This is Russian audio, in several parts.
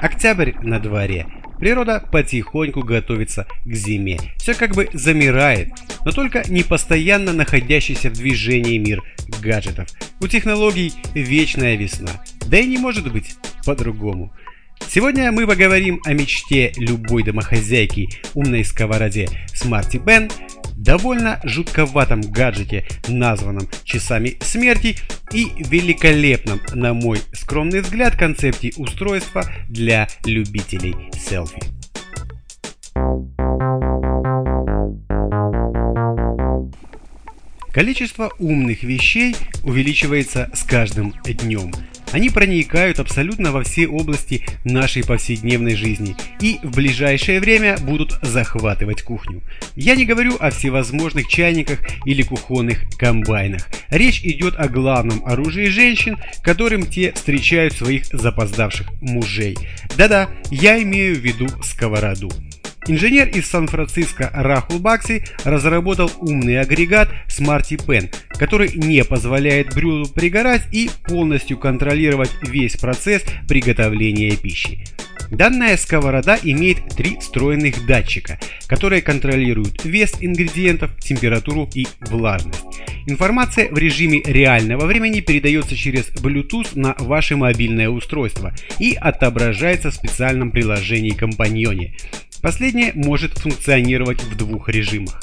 Октябрь на дворе. Природа потихоньку готовится к зиме. Все как бы замирает, но только не постоянно находящийся в движении мир гаджетов. У технологий вечная весна. Да и не может быть по-другому. Сегодня мы поговорим о мечте любой домохозяйки умной сковороде Smarty Ben, довольно жутковатом гаджете, названном часами смерти, и великолепном, на мой скромный взгляд, концепте устройства для любителей селфи. Количество умных вещей увеличивается с каждым днем. Они проникают абсолютно во все области нашей повседневной жизни и в ближайшее время будут захватывать кухню. Я не говорю о всевозможных чайниках или кухонных комбайнах. Речь идет о главном оружии женщин, которым те встречают своих запоздавших мужей. Да-да, я имею в виду сковороду. Инженер из Сан-Франциско Рахул Бакси разработал умный агрегат Smarty Pen, который не позволяет блюду пригорать и полностью контролировать весь процесс приготовления пищи. Данная сковорода имеет три встроенных датчика, которые контролируют вес ингредиентов, температуру и влажность. Информация в режиме реального времени передается через Bluetooth на ваше мобильное устройство и отображается в специальном приложении компаньоне. Последнее может функционировать в двух режимах.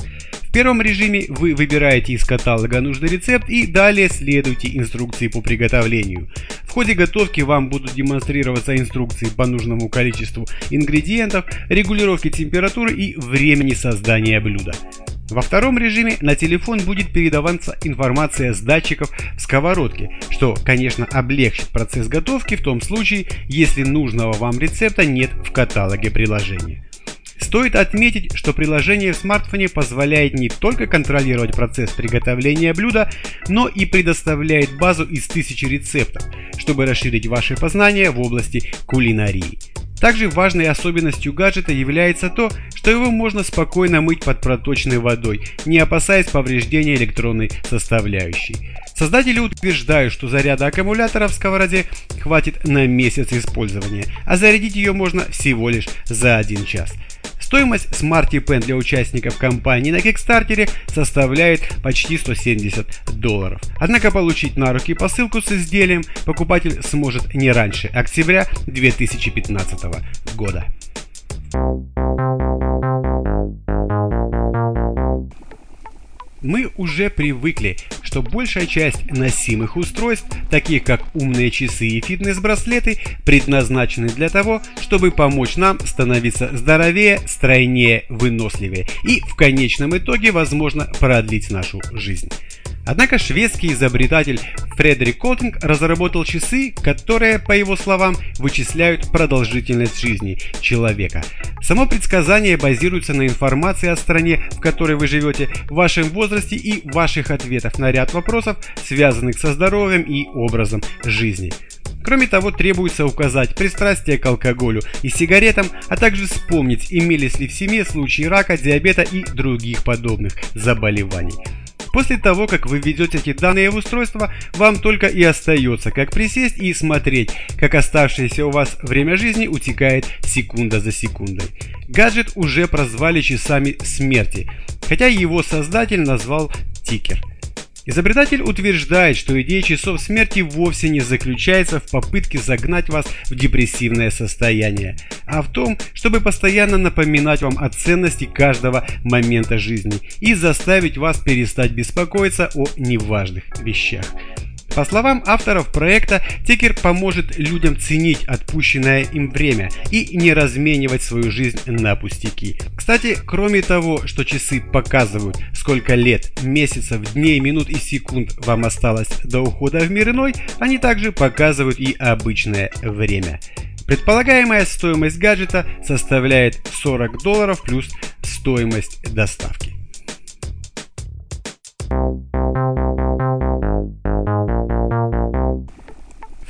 Первом режиме вы выбираете из каталога нужный рецепт и далее следуйте инструкции по приготовлению. В ходе готовки вам будут демонстрироваться инструкции по нужному количеству ингредиентов, регулировке температуры и времени создания блюда. Во втором режиме на телефон будет передаваться информация с датчиков в сковородке, что, конечно, облегчит процесс готовки в том случае, если нужного вам рецепта нет в каталоге приложения. Стоит отметить, что приложение в смартфоне позволяет не только контролировать процесс приготовления блюда, но и предоставляет базу из тысячи рецептов, чтобы расширить ваши познания в области кулинарии. Также важной особенностью гаджета является то, что его можно спокойно мыть под проточной водой, не опасаясь повреждения электронной составляющей. Создатели утверждают, что заряда аккумулятора в сковороде хватит на месяц использования, а зарядить ее можно всего лишь за один час. Стоимость Smarty Pen для участников кампании на Kickstarter составляет почти 170 долларов. Однако получить на руки посылку с изделием покупатель сможет не раньше октября 2015 года. Мы уже привыкли, что большая часть носимых устройств, таких как умные часы и фитнес-браслеты, предназначены для того, чтобы помочь нам становиться здоровее, стройнее, выносливее и в конечном итоге, возможно, продлить нашу жизнь. Однако шведский изобретатель Фредерик Колтинг разработал часы, которые, по его словам, вычисляют продолжительность жизни человека. Само предсказание базируется на информации о стране, в которой вы живете, вашем возрасте и ваших ответах на ряд вопросов, связанных со здоровьем и образом жизни. Кроме того, требуется указать пристрастие к алкоголю и сигаретам, а также вспомнить, имелись ли в семье случаи рака, диабета и других подобных заболеваний. После того, как вы введете эти данные в устройство, вам только и остается, как присесть и смотреть, как оставшееся у вас время жизни утекает секунда за секундой. Гаджет уже прозвали часами смерти, хотя его создатель назвал тикер – Изобретатель утверждает, что идея часов смерти вовсе не заключается в попытке загнать вас в депрессивное состояние, а в том, чтобы постоянно напоминать вам о ценности каждого момента жизни и заставить вас перестать беспокоиться о неважных вещах. По словам авторов проекта, Тикер поможет людям ценить отпущенное им время и не разменивать свою жизнь на пустяки. Кстати, кроме того, что часы показывают, сколько лет, месяцев, дней, минут и секунд вам осталось до ухода в мир иной, они также показывают и обычное время. Предполагаемая стоимость гаджета составляет 40 долларов плюс стоимость доставки.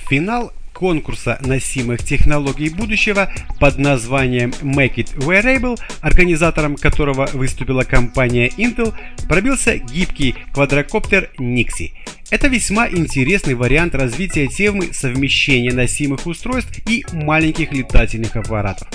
Финал конкурса носимых технологий будущего под названием Make It Wearable, организатором которого выступила компания Intel, пробился гибкий квадрокоптер Nixie. Это весьма интересный вариант развития темы совмещения носимых устройств и маленьких летательных аппаратов.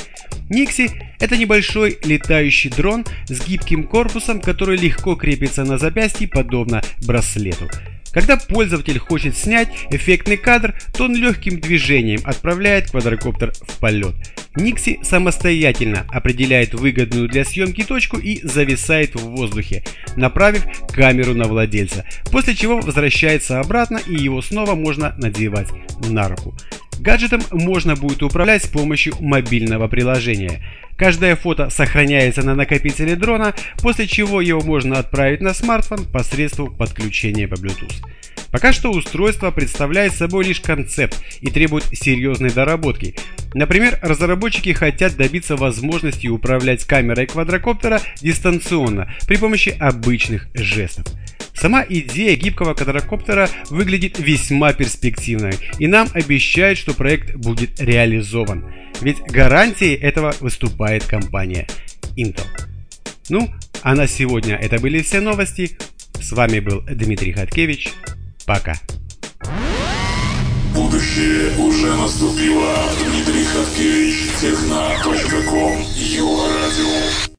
Nixie – это небольшой летающий дрон с гибким корпусом, который легко крепится на запястье, подобно браслету. Когда пользователь хочет снять эффектный кадр, то он легким движением отправляет квадрокоптер в полет. Никси самостоятельно определяет выгодную для съемки точку и зависает в воздухе, направив камеру на владельца, после чего возвращается обратно и его снова можно надевать на руку. Гаджетом можно будет управлять с помощью мобильного приложения. Каждое фото сохраняется на накопителе дрона, после чего его можно отправить на смартфон посредством подключения по Bluetooth. Пока что устройство представляет собой лишь концепт и требует серьезной доработки. Например, разработчики хотят добиться возможности управлять камерой квадрокоптера дистанционно при помощи обычных жестов. Сама идея гибкого квадрокоптера выглядит весьма перспективной, и нам обещают, что проект будет реализован. Ведь гарантией этого выступает компания Intel. Ну, а на сегодня это были все новости. С вами был Дмитрий Хаткевич. Пока. Будущее уже наступило. Дмитрий Хаткевич, техна.ком, Юга Радио.